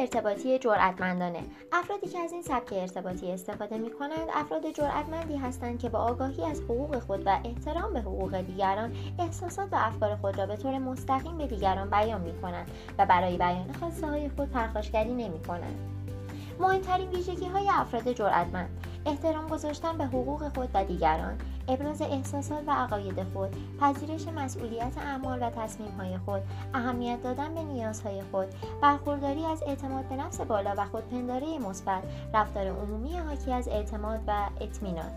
ارتباطی جرأتمندانه افرادی که از این سبک ارتباطی استفاده می کنند افراد جرأتمندی هستند که با آگاهی از حقوق خود و احترام به حقوق دیگران احساسات و افکار خود را به طور مستقیم به دیگران بیان می کنند و برای بیان خواسته های خود پرخاشگری نمی کنند. مهمترین ویژگی های افراد جرأتمند احترام گذاشتن به حقوق خود و دیگران ابراز احساسات و عقاید خود پذیرش مسئولیت اعمال و تصمیمهای خود اهمیت دادن به نیازهای خود برخورداری از اعتماد به نفس بالا و خودپنداری مثبت رفتار عمومی حاکی از اعتماد و اطمینان.